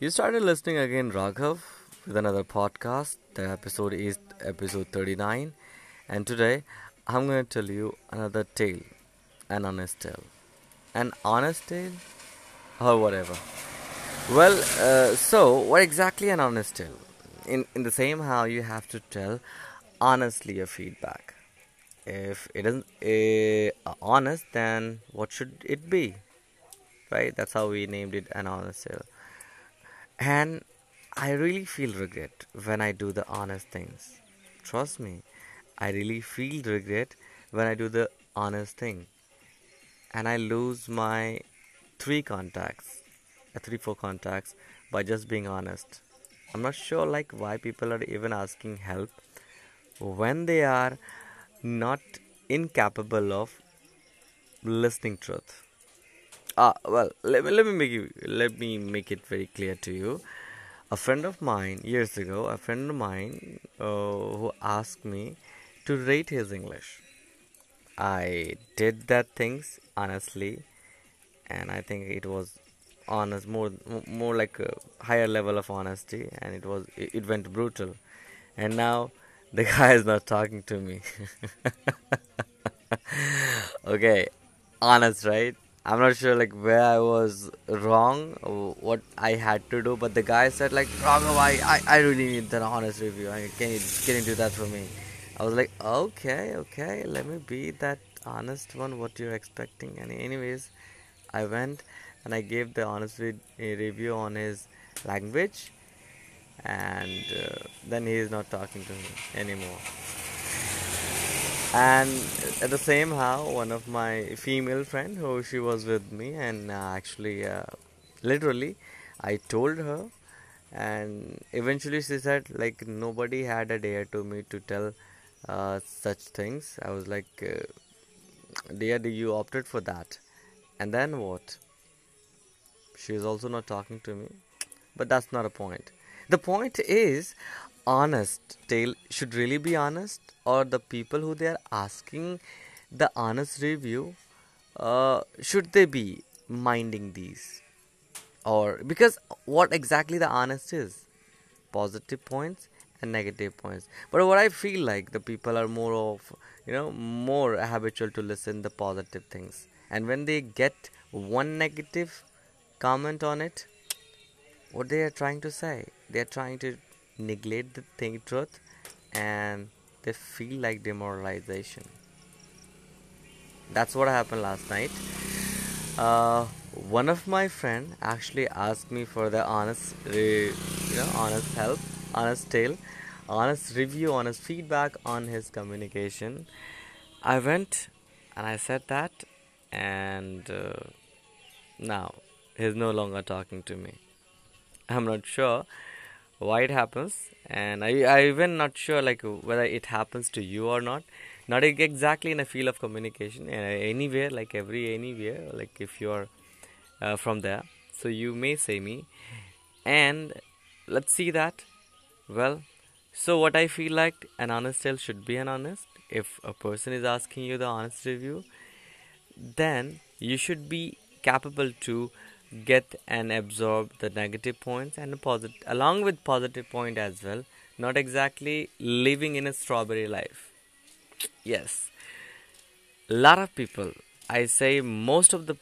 You started listening again, Raghav, with another podcast. The episode is episode 39, and today I'm going to tell you another tale, an honest tale. An honest tale? Or whatever. Well, uh, so what exactly an honest tale? In, in the same how you have to tell honestly your feedback. If it isn't uh, honest, then what should it be? Right? That's how we named it an honest tale. And I really feel regret when I do the honest things. Trust me, I really feel regret when I do the honest thing. And I lose my three contacts, uh, three, four contacts by just being honest. I'm not sure like why people are even asking help when they are not incapable of listening truth. Ah, well, let me, let me make you let me make it very clear to you. A friend of mine years ago, a friend of mine uh, who asked me to rate his English. I did that things honestly, and I think it was honest, more more like a higher level of honesty, and it was it, it went brutal. And now the guy is not talking to me. okay, honest, right? I'm not sure like where I was wrong, what I had to do, but the guy said like, Raghav, I, I, I really need that honest review. I, can you can you do that for me? I was like, okay, okay, let me be that honest one. What you're expecting? And anyways, I went and I gave the honest re- review on his language, and uh, then he is not talking to me anymore and at the same how one of my female friend who she was with me and uh, actually uh, literally i told her. And eventually she said like nobody had a dare to me to tell uh, such things. I was like uh, dear you opted for that? And then what? She is also not talking to me. But that's not a point. The point is honest tale should really be honest or the people who they are asking the honest review uh, should they be minding these? Or because what exactly the honest is? Positive points and negative points. But what i feel like the people are more of you know more habitual to listen the positive things. And when they get one negative comment on it what they are trying to say they are trying to neglect the thing truth and they feel like demoralization. That's what happened last night. Uh, one of my friend actually asked me for the honest you know honest help honest tale honest review honest feedback on his communication. I went and i said that and uh, now he's no longer talking to me. I'm not sure why it happens and I, I even not sure like whether it happens to you or not. Not exactly in a field of communication uh, anywhere like every anywhere like if you are uh, from there. So you may say me. And let's see that. Well so what i feel like an honest tale should be an honest. If a person is asking you the honest review then you should be capable to get and absorb the negative points and positive along with positive point as well not exactly living in a strawberry life. Yes. A lot of people i say most of the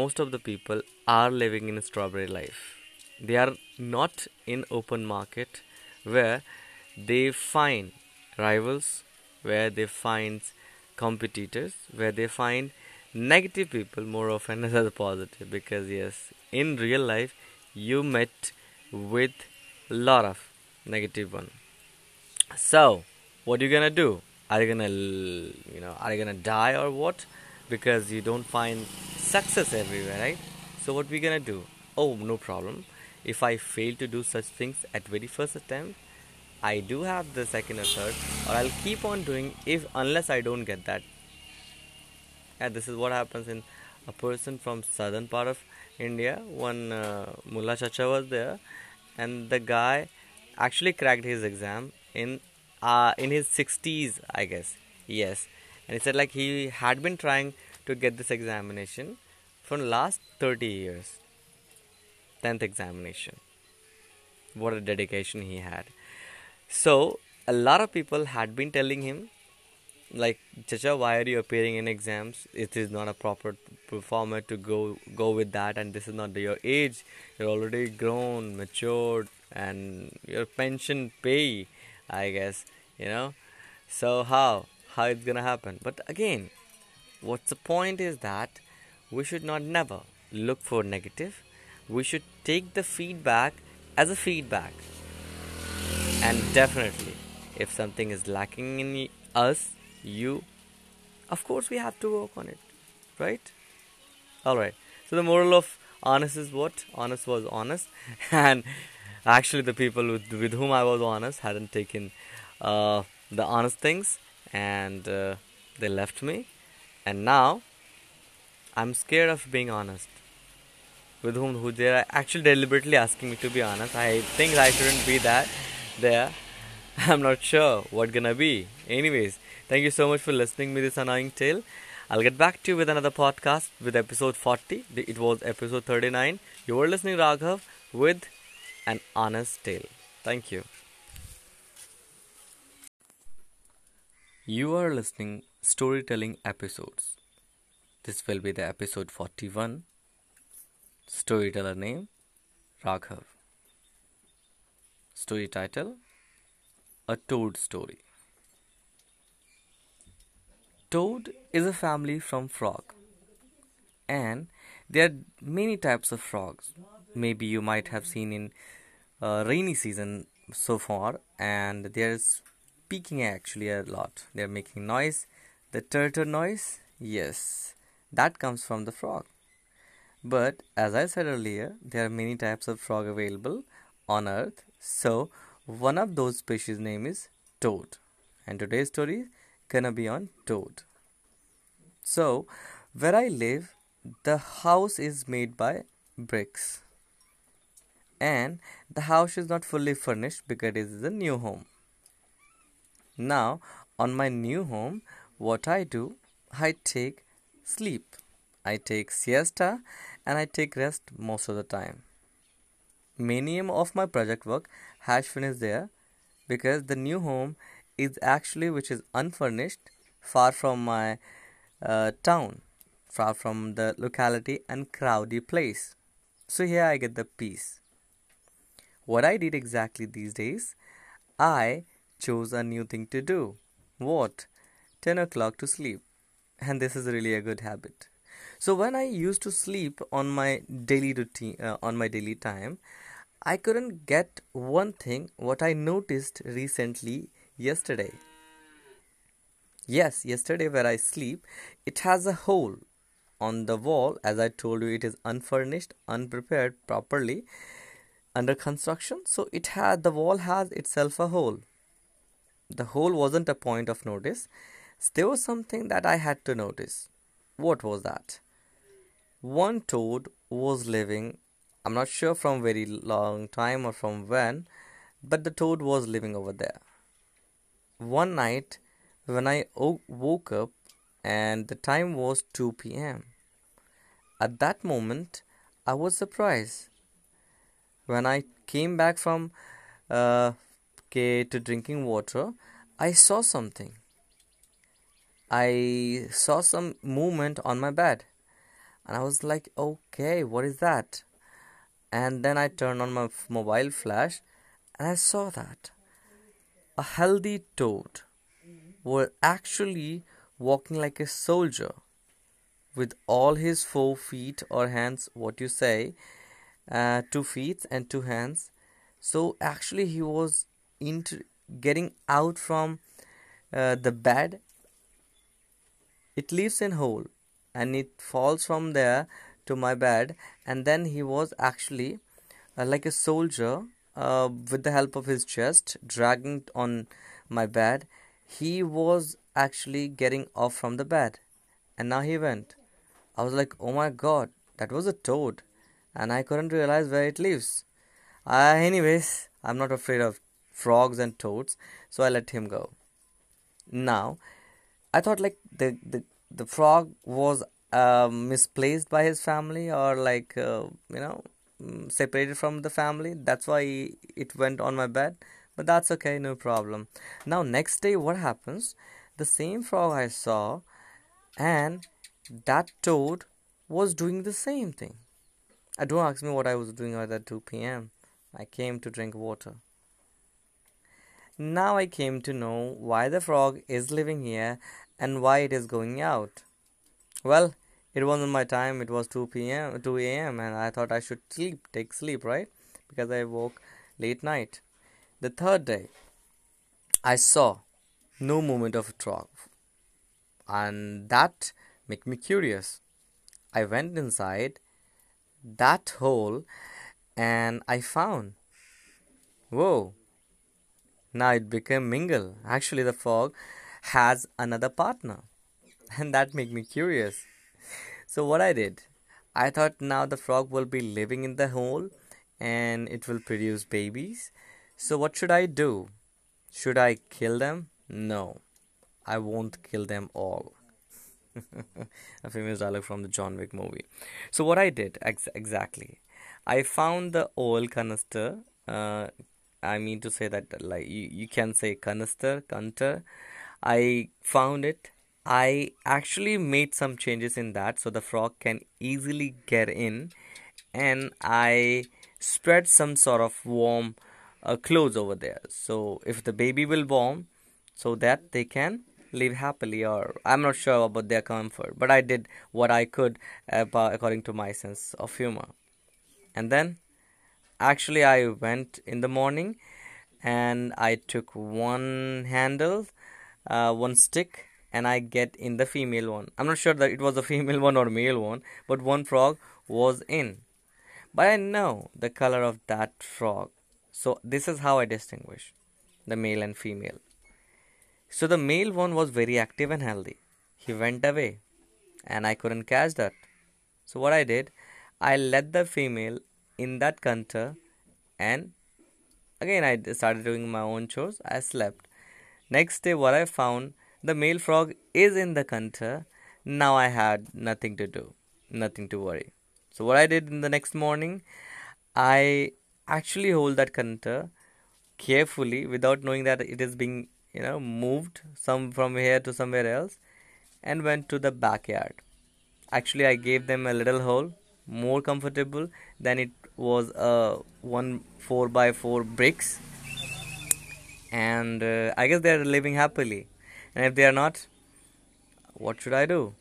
most of the people are living in a strawberry life. They are not in open market where they find rivals where they find competitors where they find negative people more often than positive because yes in real life you met with lot of negative one. So what are you gonna do? Are you gonna you know are you gonna die or what? Because you don't find success everywhere right? So what we gonna do? Oh no problem. If i fail to do such things at very first attempt i do have the second or third or i'll keep on doing if unless i don't get that. And this is what happens in a person from southern part of India. One uh, Mullah Chacha was there, and the guy actually cracked his exam in uh, in his 60s, I guess. Yes, and he said like he had been trying to get this examination the last 30 years. 10th examination. What a dedication he had. So, a lot of people had been telling him, like, Chacha, why are you appearing in exams? It is not a proper format to go go with that, and this is not your age. You're already grown, matured, and your pension pay, I guess, you know. So how how it's gonna happen? But again, what's the point is that we should not never look for negative. We should take the feedback as a feedback. And definitely, if something is lacking in us, you, of course, we have to work on it, right? All right. So the moral of honest is what? Honest was honest, and actually, the people with, with whom I was honest hadn't taken uh, the honest things, and uh, they left me, and now I'm scared of being honest. With whom who they are actually deliberately asking me to be honest. I think I shouldn't be that there. I'm not sure what gonna be. Anyways, thank you so much for listening to this annoying tale. I'll get back to you with another podcast with episode 40. It was episode 39. You were listening Raghav with an honest tale. Thank you. You are listening storytelling episodes. This will be the episode 41. Storyteller name Raghav. Story title A Toad Story. Toad is a family from frog, and there are many types of frogs. Maybe you might have seen in uh, rainy season so far, and they're speaking actually a lot. They're making noise. The turtle noise, yes, that comes from the frog. But as I said earlier, there are many types of frog available on earth. So one of those species name is toad. And today's story gonna be on toad. So where I live, the house is made by bricks. And the house is not fully furnished because it is a new home. Now on my new home, what I do, I take sleep. I take siesta and I take rest most of the time. Many of my project work has finished there because the new home is actually which is unfurnished, far from my uh, town, far from the locality and crowdy place. So here I get the peace. What I did exactly these days, I chose a new thing to do. What? 10 o'clock to sleep. And this is really a good habit. So when I used to sleep on my daily routine, uh, on my daily time, I couldn't get one thing what I noticed recently yesterday. Yes, yesterday where I sleep, it has a hole on the wall. As I told you, it is unfurnished, unprepared properly, under construction. So it had the wall has itself a hole. The hole wasn't a point of notice. There was something that I had to notice. What was that? one toad was living i'm not sure from very long time or from when but the toad was living over there one night when i woke up and the time was 2 p.m at that moment i was surprised. When i came back from uh, okay, to drinking water i saw something. I saw some movement on my bed. And I was like, okay, what is that? And then I turned on my mobile flash and I saw that a healthy toad were actually walking like a soldier with all his four feet or hands, what you say, uh, two feet and two hands. So actually, he was into getting out from uh, the bed. It leaves in hole and it falls from there to my bed and then he was actually uh, like a soldier uh, with the help of his chest dragging on my bed he was actually getting off from the bed. And now he went. I was like oh my god that was a toad. And i couldn't realize where it lives. Uh, anyways i'm not afraid of frogs and toads so i let him go. Now i thought like the the the frog was uh, misplaced by his family or like uh, you know separated from the family. That's why it went on my bed. But that's okay, no problem. Now, next day, what happens? The same frog I saw, and that toad was doing the same thing. I don't ask me what I was doing at 2 p.m. I came to drink water. Now I came to know why the frog is living here and why it is going out. Well, it wasn't my time, it was 2 p.m., 2 a.m., and I thought I should sleep, take sleep, right? Because I woke late night. The third day, I saw no movement of a frog, and that made me curious. I went inside that hole and I found, whoa, now it became mingle. Actually, the frog has another partner, and that made me curious. So, what I did, I thought now the frog will be living in the hole and it will produce babies. So, what should I do? Should I kill them? No, I won't kill them all. a famous dialogue from the John Wick movie. So, what I did ex- exactly, I found the oil canister. Uh, I mean to say that like you, you can say canister, canter. I found it. I actually made some changes in that so the frog can easily get in, and I spread some sort of warm uh, clothes over there. So if the baby will warm, so that they can live happily, or I'm not sure about their comfort, but I did what I could about, according to my sense of humor. And then actually I went in the morning and I took one handle, uh, one stick, and I get in the female one. I'm not sure that it was a female one or male one, but one frog was in. But I know the color of that frog. So this is how I distinguish the male and female. So the male one was very active and healthy. He went away and I couldn't catch that. So what I did, I let the female in that canter and again I started doing my own chores. I slept. Next day what I found the male frog is in the canter. Now I had nothing to do, nothing to worry. So what I did in the next morning, I actually hold that canter carefully without knowing that it is being you know moved some from here to somewhere else and went to the backyard actually i gave them a little hole more comfortable than it was a one four by four bricks and uh, i guess they're living happily and if they are not what should i do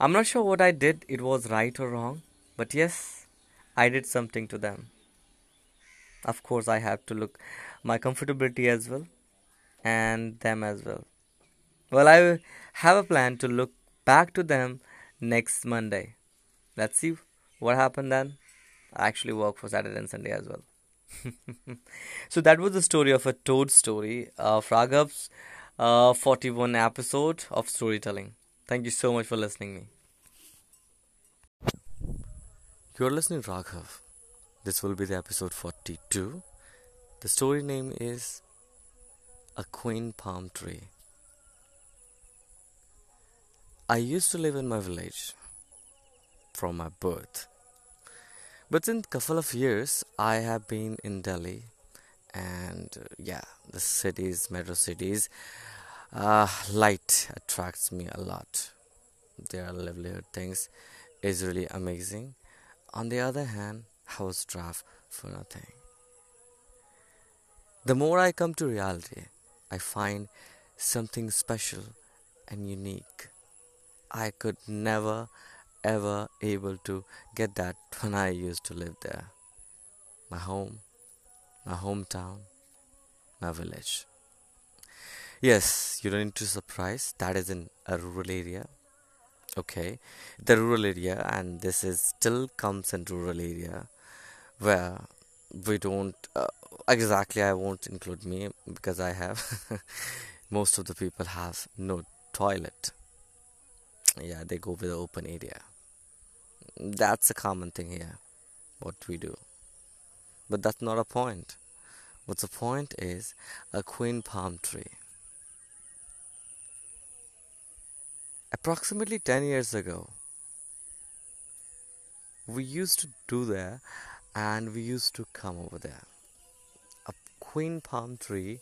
i'm not sure what i did it was right or wrong but yes i did something to them of course i have to look my comfortability as well and them as well. Well, I have a plan to look back to them next Monday. Let's see what happened then. I actually work for Saturday and Sunday as well. so that was the story of a toad story of Raghav's uh, 41 episode of storytelling. Thank you so much for listening me. You're listening Raghav. This will be the episode 42. The story name is a queen palm tree. I used to live in my village from my birth. But in couple of years, I have been in Delhi, and uh, yeah, the cities, metro cities, uh, light attracts me a lot. Their livelihood things is really amazing. On the other hand, house draft for nothing. The more I come to reality, I find something special and unique. I could never ever able to get that when I used to live there. My home, my hometown, my village. Yes, you don't need to surprise. That is in a rural area. Okay, the rural area, and this is still comes in rural area where we don't uh, exactly i won't include me because i have most of the people have no toilet yeah they go with the open area that's a common thing here what we do but that's not a point. What's the point is a queen palm tree. Approximately 10 years ago we used to do there and we used to come over there. A queen palm tree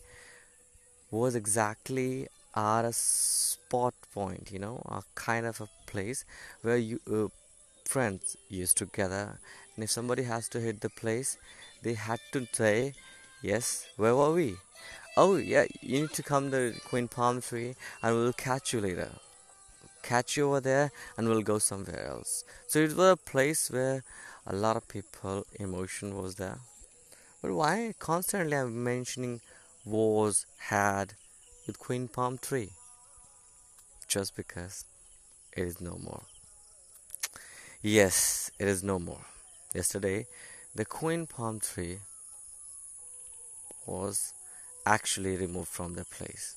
was exactly our spot point, you know, a kind of a place where you uh, friends used to gather, and if somebody has to hit the place, they had to say, "Yes, where were we?" Oh yeah, you need to come to Queen Palm Tree, and we'll catch you later. Catch you over there, and we'll go somewhere else. So it was a place where a lot of people emotion was there. But why constantly I'm mentioning was had with Queen Palm Tree? Just because it is no more. Yes, it is no more. Yesterday, the Queen Palm Tree was actually removed from the place.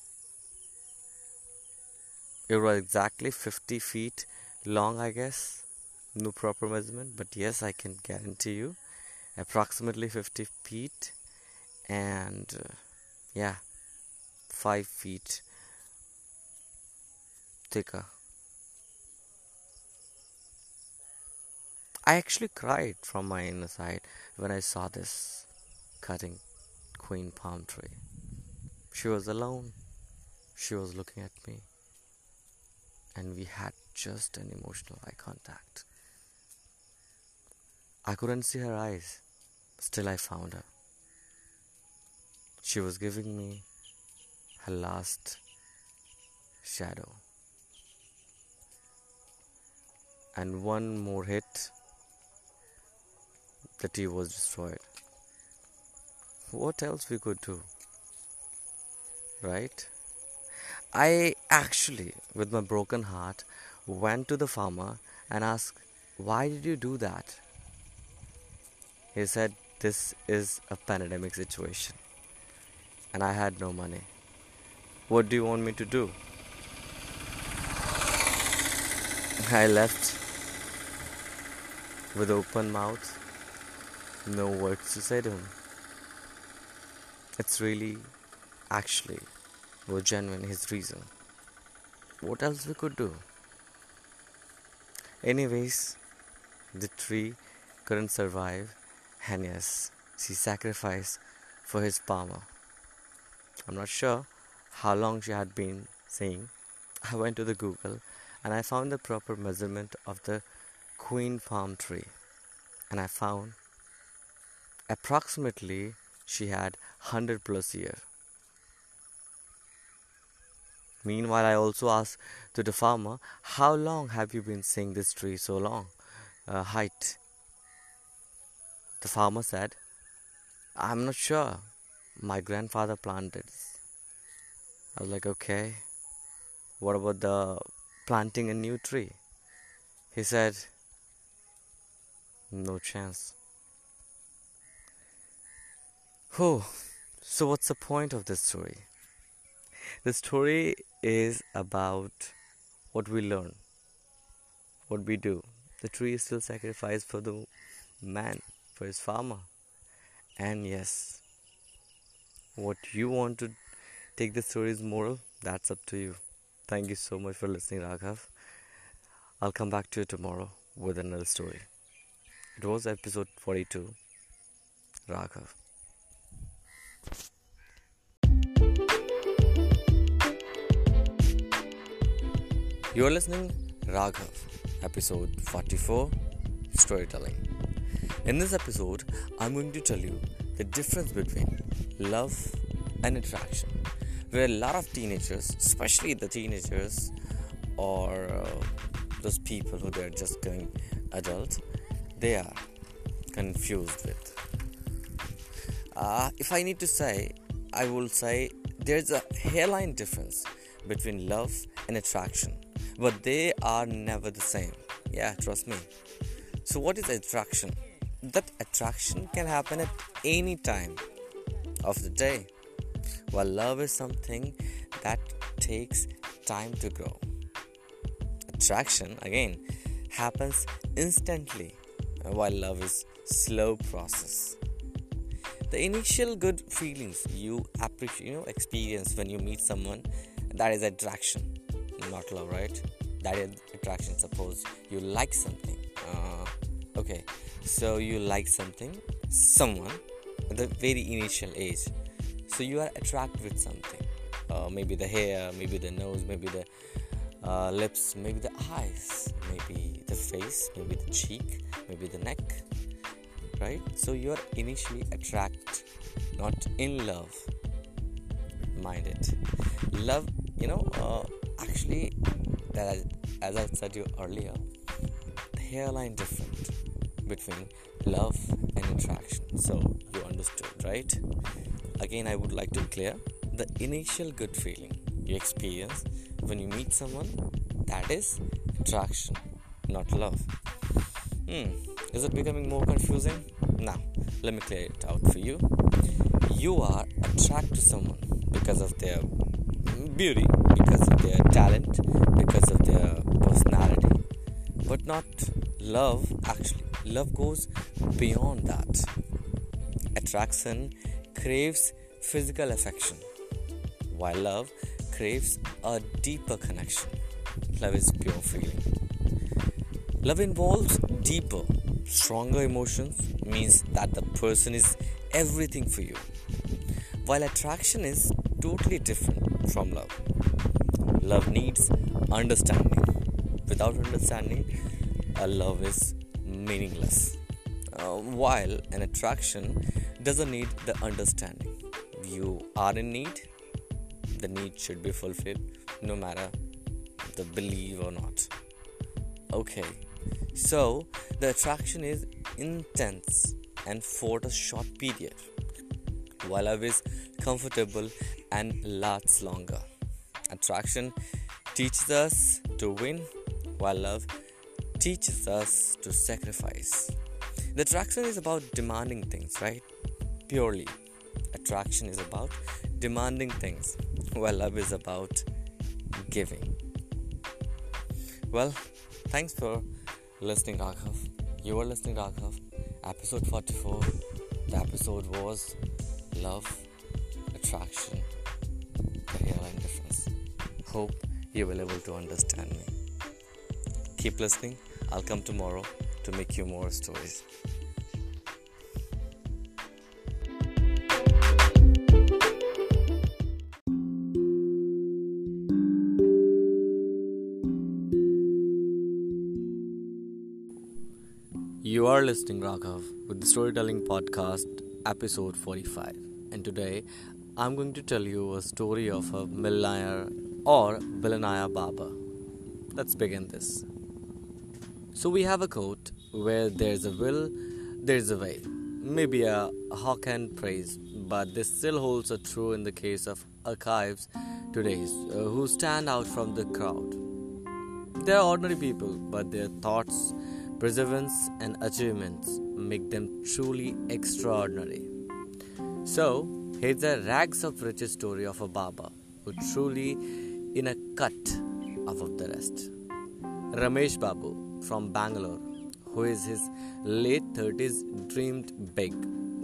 It was exactly 50 feet long, I guess. No proper measurement, but yes, I can guarantee you approximately 50 feet and uh, yeah, 5 feet thicker. I actually cried from my inner side when I saw this cutting queen palm tree. She was alone. She was looking at me. And we had just an emotional eye contact. I couldn't see her eyes. Still, I found her. She was giving me her last shadow. And one more hit, the tea was destroyed. What else we could do? Right? I actually, with my broken heart, went to the farmer and asked, Why did you do that? He said, This is a pandemic situation. And I had no money. What do you want me to do? I left with open mouth, no words to say to him. It's really, actually, was genuine his reason. What else we could do? Anyways, the tree couldn't survive and yes, she sacrificed for his farmer. I'm not sure how long she had been saying. I went to the Google and I found the proper measurement of the queen palm tree and I found approximately she had 100 plus year. Meanwhile, I also asked to the farmer, How long have you been seeing this tree so long? Uh, height. The farmer said, I'm not sure. My grandfather planted. I was like, okay. What about the planting a new tree? He said, no chance. Oh, so what's the point of this story? The story is about what we learn, what we do. The tree is still sacrificed for the man for his farmer. And yes, what you want to take the story's moral, that's up to you. Thank you so much for listening, Raghav. I'll come back to you tomorrow with another story. It was episode 42. Raghav. You're listening Raghav, episode 44, Storytelling. In this episode, I'm going to tell you the difference between love and attraction. Where a lot of teenagers, especially the teenagers or uh, those people who they're just going adult, they are confused with. Uh, if I need to say, I will say there's a hairline difference between love and attraction, but they are never the same. Yeah, trust me. So, what is attraction? that attraction can happen at any time of the day, while love is something that takes time to grow. Attraction, again, happens instantly, while love is slow process. The initial good feelings you appreciate, you know, experience when you meet someone, that is attraction, not love, right? That attraction. Suppose you like something, uh, Okay, so you like something, someone at the very initial age. So you are attracted with something. Uh, maybe the hair, maybe the nose, maybe the uh, lips, maybe the eyes, maybe the face, maybe the cheek, maybe the neck, right? So you are initially attracted, not in love. Mind it. Love, you know, uh, actually, that as I said you earlier, the hairline different between love and attraction. So you understood, right? Again, I would like to clear the initial good feeling you experience when you meet someone that is attraction, not love. Hmm, is it becoming more confusing? Now, let me clear it out for you. You are attracted to someone because of their beauty, because of their talent, because of their personality, but not love actually. Love goes beyond that. Attraction craves physical affection, while love craves a deeper connection. Love is pure feeling. Love involves deeper, stronger emotions, means that the person is everything for you. While attraction is totally different from love. Love needs understanding. Without understanding, a love is meaningless. Uh, while an attraction doesn't need the understanding. You are in need, the need should be fulfilled no matter the belief or not. Okay, so the attraction is intense and for a short period, while love is comfortable and lasts longer. Attraction teaches us to win, while love teaches us to sacrifice. The attraction is about demanding things, right? Purely. Attraction is about demanding things, while love is about giving. Well, thanks for listening, Raghav. You are listening, Raghav. Episode 44. The episode was Love, Attraction. Hope you will able to understand me. Keep listening. I'll come tomorrow to make you more stories. You are listening, Raghav, with the Storytelling Podcast, episode 45. And today I'm going to tell you a story of a millionaire or billionaire Baba. Let's begin this. So, we have a quote where there's a will, there's a way. Maybe a hawk and praise, but this still holds true in the case of archives today uh, who stand out from the crowd. They are ordinary people, but their thoughts perseverance, and achievements make them truly extraordinary. So, here's a rags of riches story of a Baba who truly in a cut above the rest. Ramesh Babu from Bangalore, who is his late 30s, dreamed big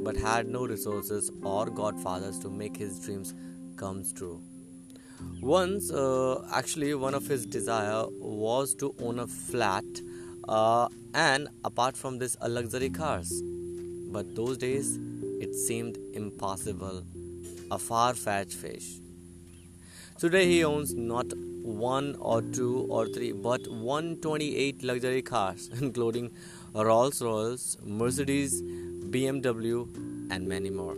but had no resources or godfathers to make his dreams come true. Once, uh, actually, one of his desire was to own a flat uh, and apart from this, a luxury cars. But those days, it seemed impossible, a far fetched fish. Today, he owns not one or two or three, but 128 luxury cars, including Rolls Royce, Mercedes, BMW, and many more.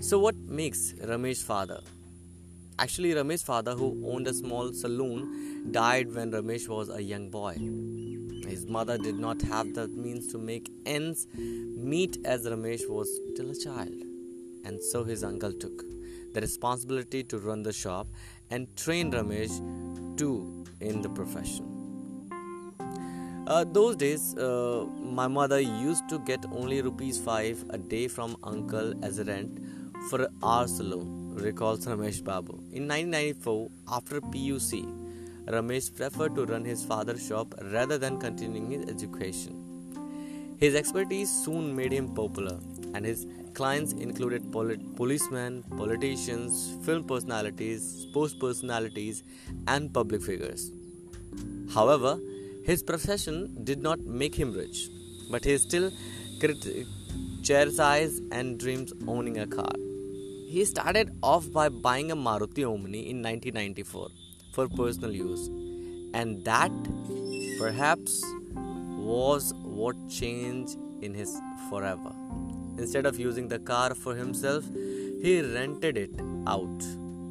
So, what makes Ramesh father? Actually, Ramesh's father, who owned a small saloon, died when Ramesh was a young boy. His mother did not have the means to make ends meet as Ramesh was still a child, and so his uncle took the responsibility to run the shop and train Ramesh too in the profession. Uh, those days, uh, my mother used to get only rupees 5 a day from uncle as a rent for our saloon, recalls Ramesh Babu. In 1994, after PUC, Ramesh preferred to run his father's shop rather than continuing his education. His expertise soon made him popular, and his clients included polit- policemen, politicians, film personalities, sports personalities, and public figures. However, his profession did not make him rich. but he still crit- cherishes and dreams owning a car. He started off by buying a Maruti Omni in 1994 for personal use, and that perhaps was what changed in his forever. Instead of using the car for himself, he rented it out.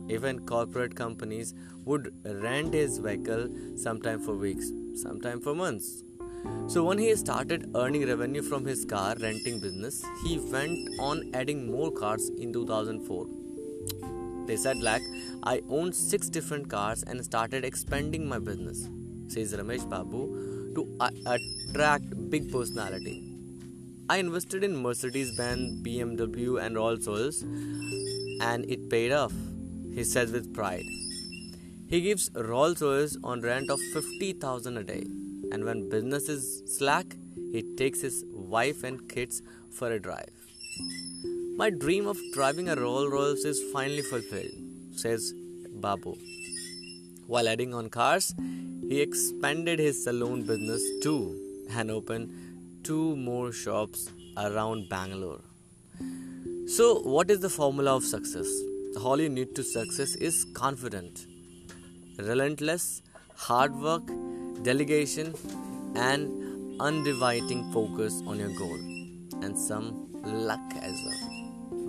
Even corporate companies would rent his vehicle sometime for weeks, sometime for months. So when he started earning revenue from his car renting business, he went on adding more cars in 2004. They said like I owned six different cars and started expanding my business, says Ramesh Babu, to attract big personality. I invested in Mercedes-Benz, BMW, and Rolls-Royce, and it paid off. He says with pride. He gives Rolls-Royce on rent of 50,000 a day and when business is slack, he takes his wife and kids for a drive. My dream of driving a Rolls Royce is finally fulfilled, says Babu. While adding on cars, he expanded his saloon business too and opened two more shops around Bangalore. So, what is the formula of success? All you need to success is confident, relentless, hard work, delegation, and undividing focus on your goal, and some luck as well.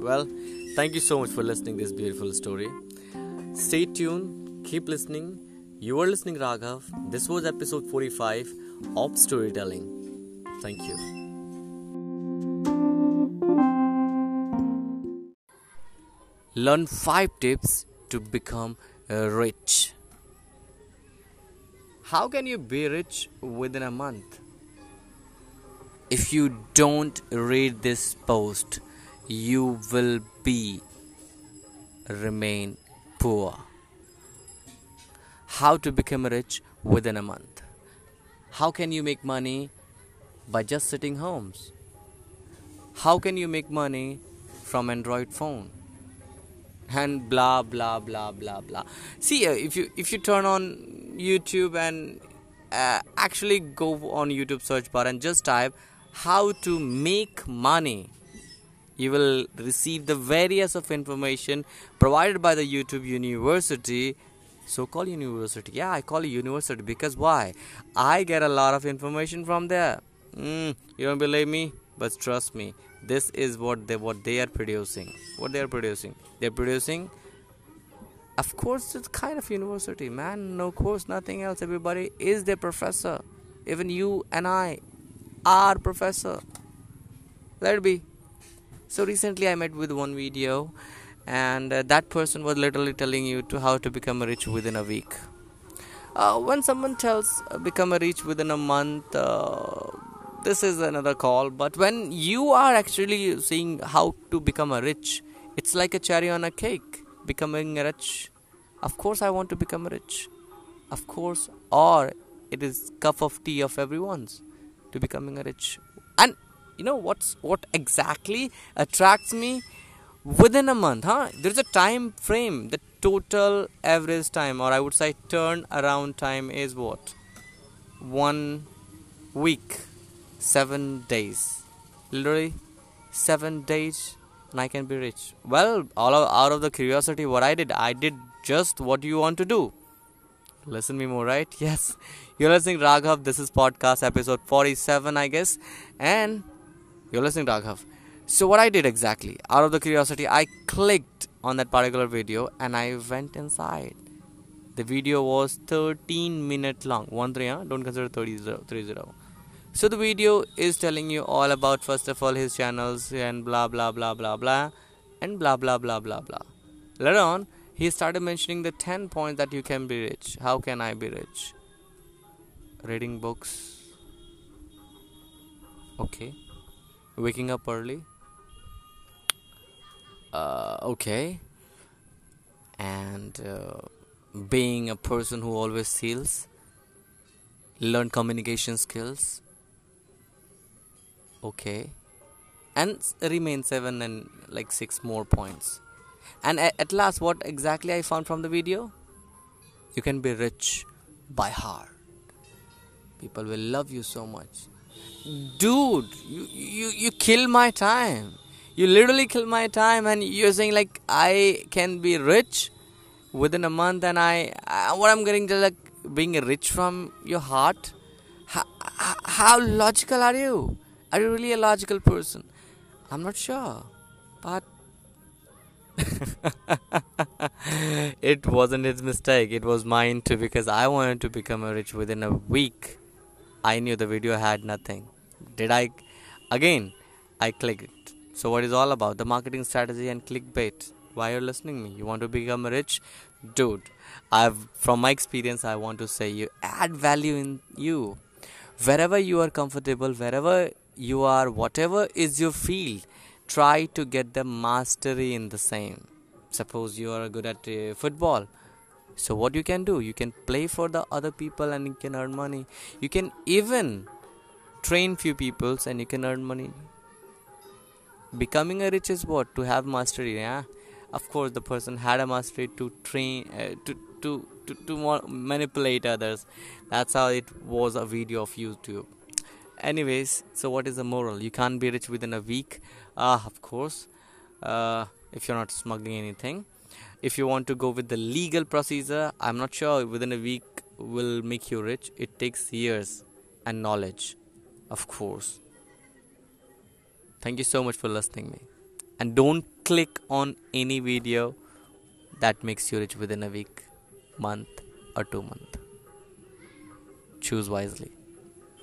Well, thank you so much for listening this beautiful story. Stay tuned, keep listening. You are listening Raghav. This was episode 45 of storytelling. Thank you. Learn 5 tips to become uh, rich. How can you be rich within a month? If you don't read this post, you will be remain poor. How to become rich within a month? How can you make money by just sitting homes? How can you make money from Android phone? And blah blah blah blah blah. See, uh, if you if you turn on YouTube and uh, actually go on YouTube search bar and just type how to make money you will receive the various of information provided by the YouTube University so call university yeah i call it university because why i get a lot of information from there mm, you don't believe me but trust me this is what they what they are producing what they are producing they're producing of course, it's kind of university, man. No course, nothing else. Everybody is their professor. Even you and I are professor. Let it be. So recently, I met with one video, and uh, that person was literally telling you to how to become rich within a week. Uh, when someone tells uh, become rich within a month, uh, this is another call. But when you are actually seeing how to become a rich, it's like a cherry on a cake becoming rich. Of course i want to become rich. Of course or it is cup of tea of everyone's to becoming a rich. And you know what's what exactly attracts me? Within a month huh? There's a time frame. The total average time or i would say turn around time is what? One week seven days literally seven days and I can be rich. Well, all of, out of the curiosity, what I did, I did just what you want to do. Listen me more, right? Yes. You're listening Raghav. This is podcast episode 47, I guess. And you're listening Raghav. So what I did exactly, out of the curiosity, I clicked on that particular video and I went inside. The video was 13 minute long. One three, huh? Don't consider 30, 30. So the video is telling you all about first of all his channels and blah blah blah blah blah and blah blah blah blah blah. Later on, he started mentioning the 10 points that you can be rich. How can I be rich? Reading books. Okay. Waking up early. Uh, okay. And uh, being a person who always seals. Learn communication skills okay. And remain 7 and like 6 more points. And at, last what exactly i found from the video? You can be rich by heart. People will love you so much. Dude you you you kill my time. You literally kill my time and you're saying like i can be rich within a month and i, I what i'm getting to like being rich from your heart? How, how logical are you are you really a logical person? I'm not sure but it wasn't his mistake. It was mine too because i wanted to become rich within a week. I knew the video had nothing. Did i? Again i clicked. So what is all about? The marketing strategy and clickbait. Why are you're listening me? You want to become rich dude. I've from my experience i want to say you add value in you. Wherever you are comfortable wherever you are whatever is your field try to get the mastery in the same. Suppose you are good at uh, football. So what you can do you can play for the other people and you can earn money. You can even train few peoples and you can earn money. Becoming a rich is what? To have mastery yeah? Of course the person had a mastery to train uh, to, to to to manipulate others. That's how it was a video of youtube anyways so what is the moral? You can't be rich within a week. Ah of course. Uh, if you're not smuggling anything. If you want to go with the legal procedure i'm not sure within a week will make you rich. It takes years and knowledge of course. Thank you so much for listening me. And don't click on any video that makes you rich within a week month or two month. Choose wisely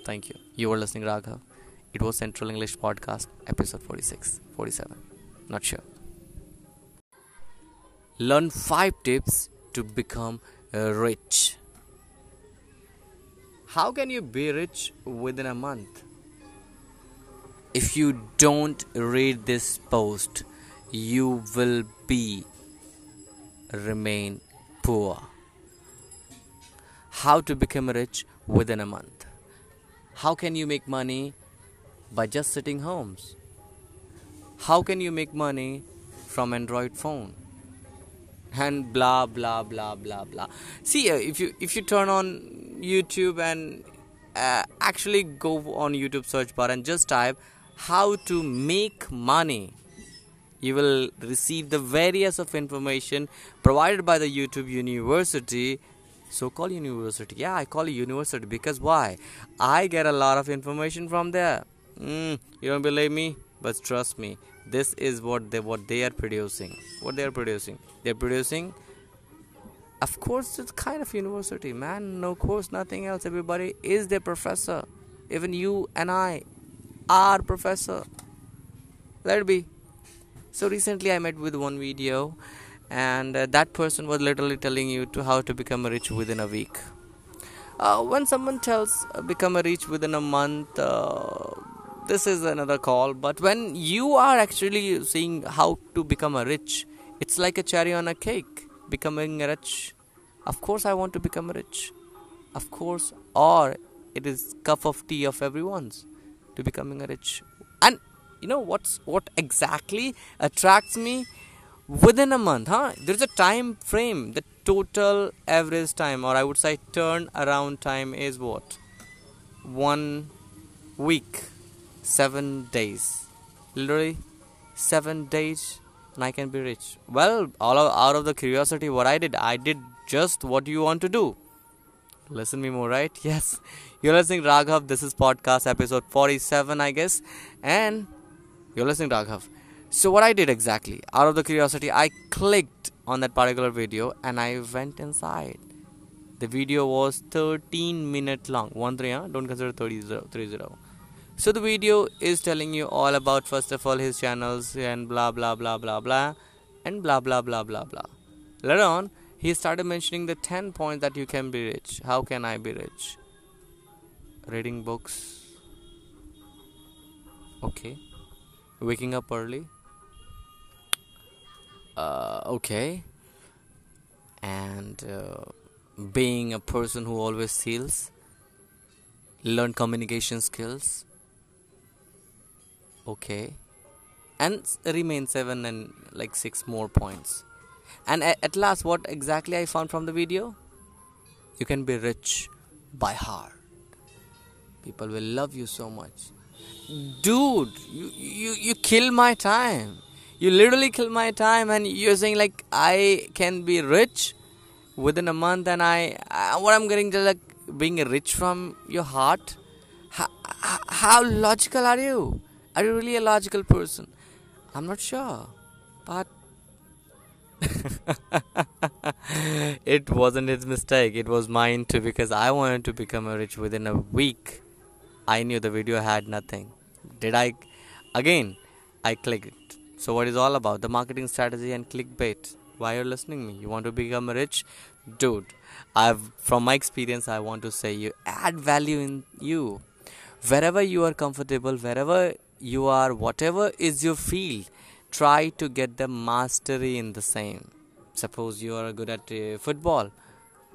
thank you. You were listening raghav. It was central english podcast episode 46 47 not sure. Learn 5 tips to become uh, rich. How can you be rich within a month? If you don't read this post you will be remain poor. How to become rich within a month how can you make money by just sitting homes? How can you make money from android phone? And blah blah blah blah blah. See uh, if you if you turn on youtube and uh, actually go on youtube search bar and just type how to make money you will receive the various of information provided by the youtube university so call university. Yeah i call university because why? I get a lot of information from there. Mm, you don't believe me? But trust me this is what they what they are producing. What they are producing. They're producing of course it's kind of university man. No course nothing else everybody. Is their professor. Even you and i are professor. Let it be. So recently i met with one video and uh, that person was literally telling you to how to become rich within a week. Uh, when someone tells uh, become a rich within a month uh, this is another call. But when you are actually seeing how to become a rich it's like a cherry on a cake becoming rich. Of course i want to become rich. Of course or it is cup of tea of everyone's to becoming a rich. And you know what's what exactly attracts me within a month huh? There's a time frame. The total average time or i would say turn around time is what? One week. Seven days. Literally seven days and i can be rich. Well all of, out of the curiosity what i did i did just what you want to do. Listen me more right? Yes. You're listening raghav. This is podcast episode 47 i guess. And you're listening, Raghav. So, what I did exactly, out of the curiosity, I clicked on that particular video and I went inside. The video was 13 minutes long. 1 3, huh? don't consider 30, 30. So, the video is telling you all about, first of all, his channels and blah blah blah blah blah and blah blah blah blah blah. Later on, he started mentioning the 10 points that you can be rich. How can I be rich? Reading books. Okay waking up early uh, okay. And uh, being a person who always seals learn communication skills okay. And remain seven and like six more points. And at, at last what exactly i found from the video? You can be rich by heart. People will love you so much. Dude you you you kill my time you literally kill my time and you're saying like i can be rich within a month and i, I what i'm getting just like being rich from your heart? How, how logical are you? Are you really a logical person? I'm not sure but it wasn't his mistake. It was mine too because i wanted to become a rich within a week. I knew the video had nothing. Did i again i clicked so what is all about? The marketing strategy and clickbait. Why you're listening me? You want to become rich dude. I've from my experience i want to say you add value in you. Wherever you are comfortable wherever you are whatever is your field try to get the mastery in the same. Suppose you are good at uh, football.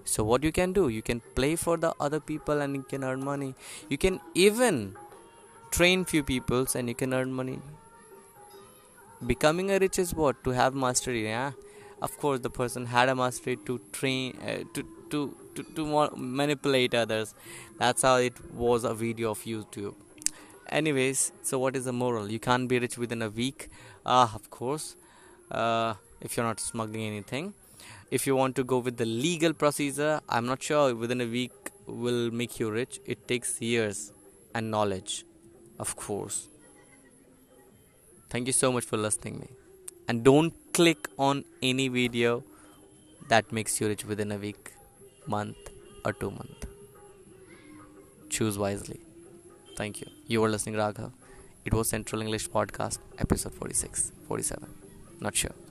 So what you can do? You can play for the other people and you can earn money. You can even train few peoples and you can earn money becoming a rich is what? To have mastery yeah? Of course the person had a mastery to train uh, to, to to to manipulate others. That's how it was a video of youtube. Anyways so what is the moral? You can't be rich within a week. Ah uh, of course. Uh, if you're not smuggling anything. If you want to go with the legal procedure i'm not sure within a week will make you rich. It takes years and knowledge of course thank you so much for listening me. And don't click on any video that makes you rich within a week month or two month. Choose wisely. Thank you. You were listening raghav. It was central english podcast episode 46 47 not sure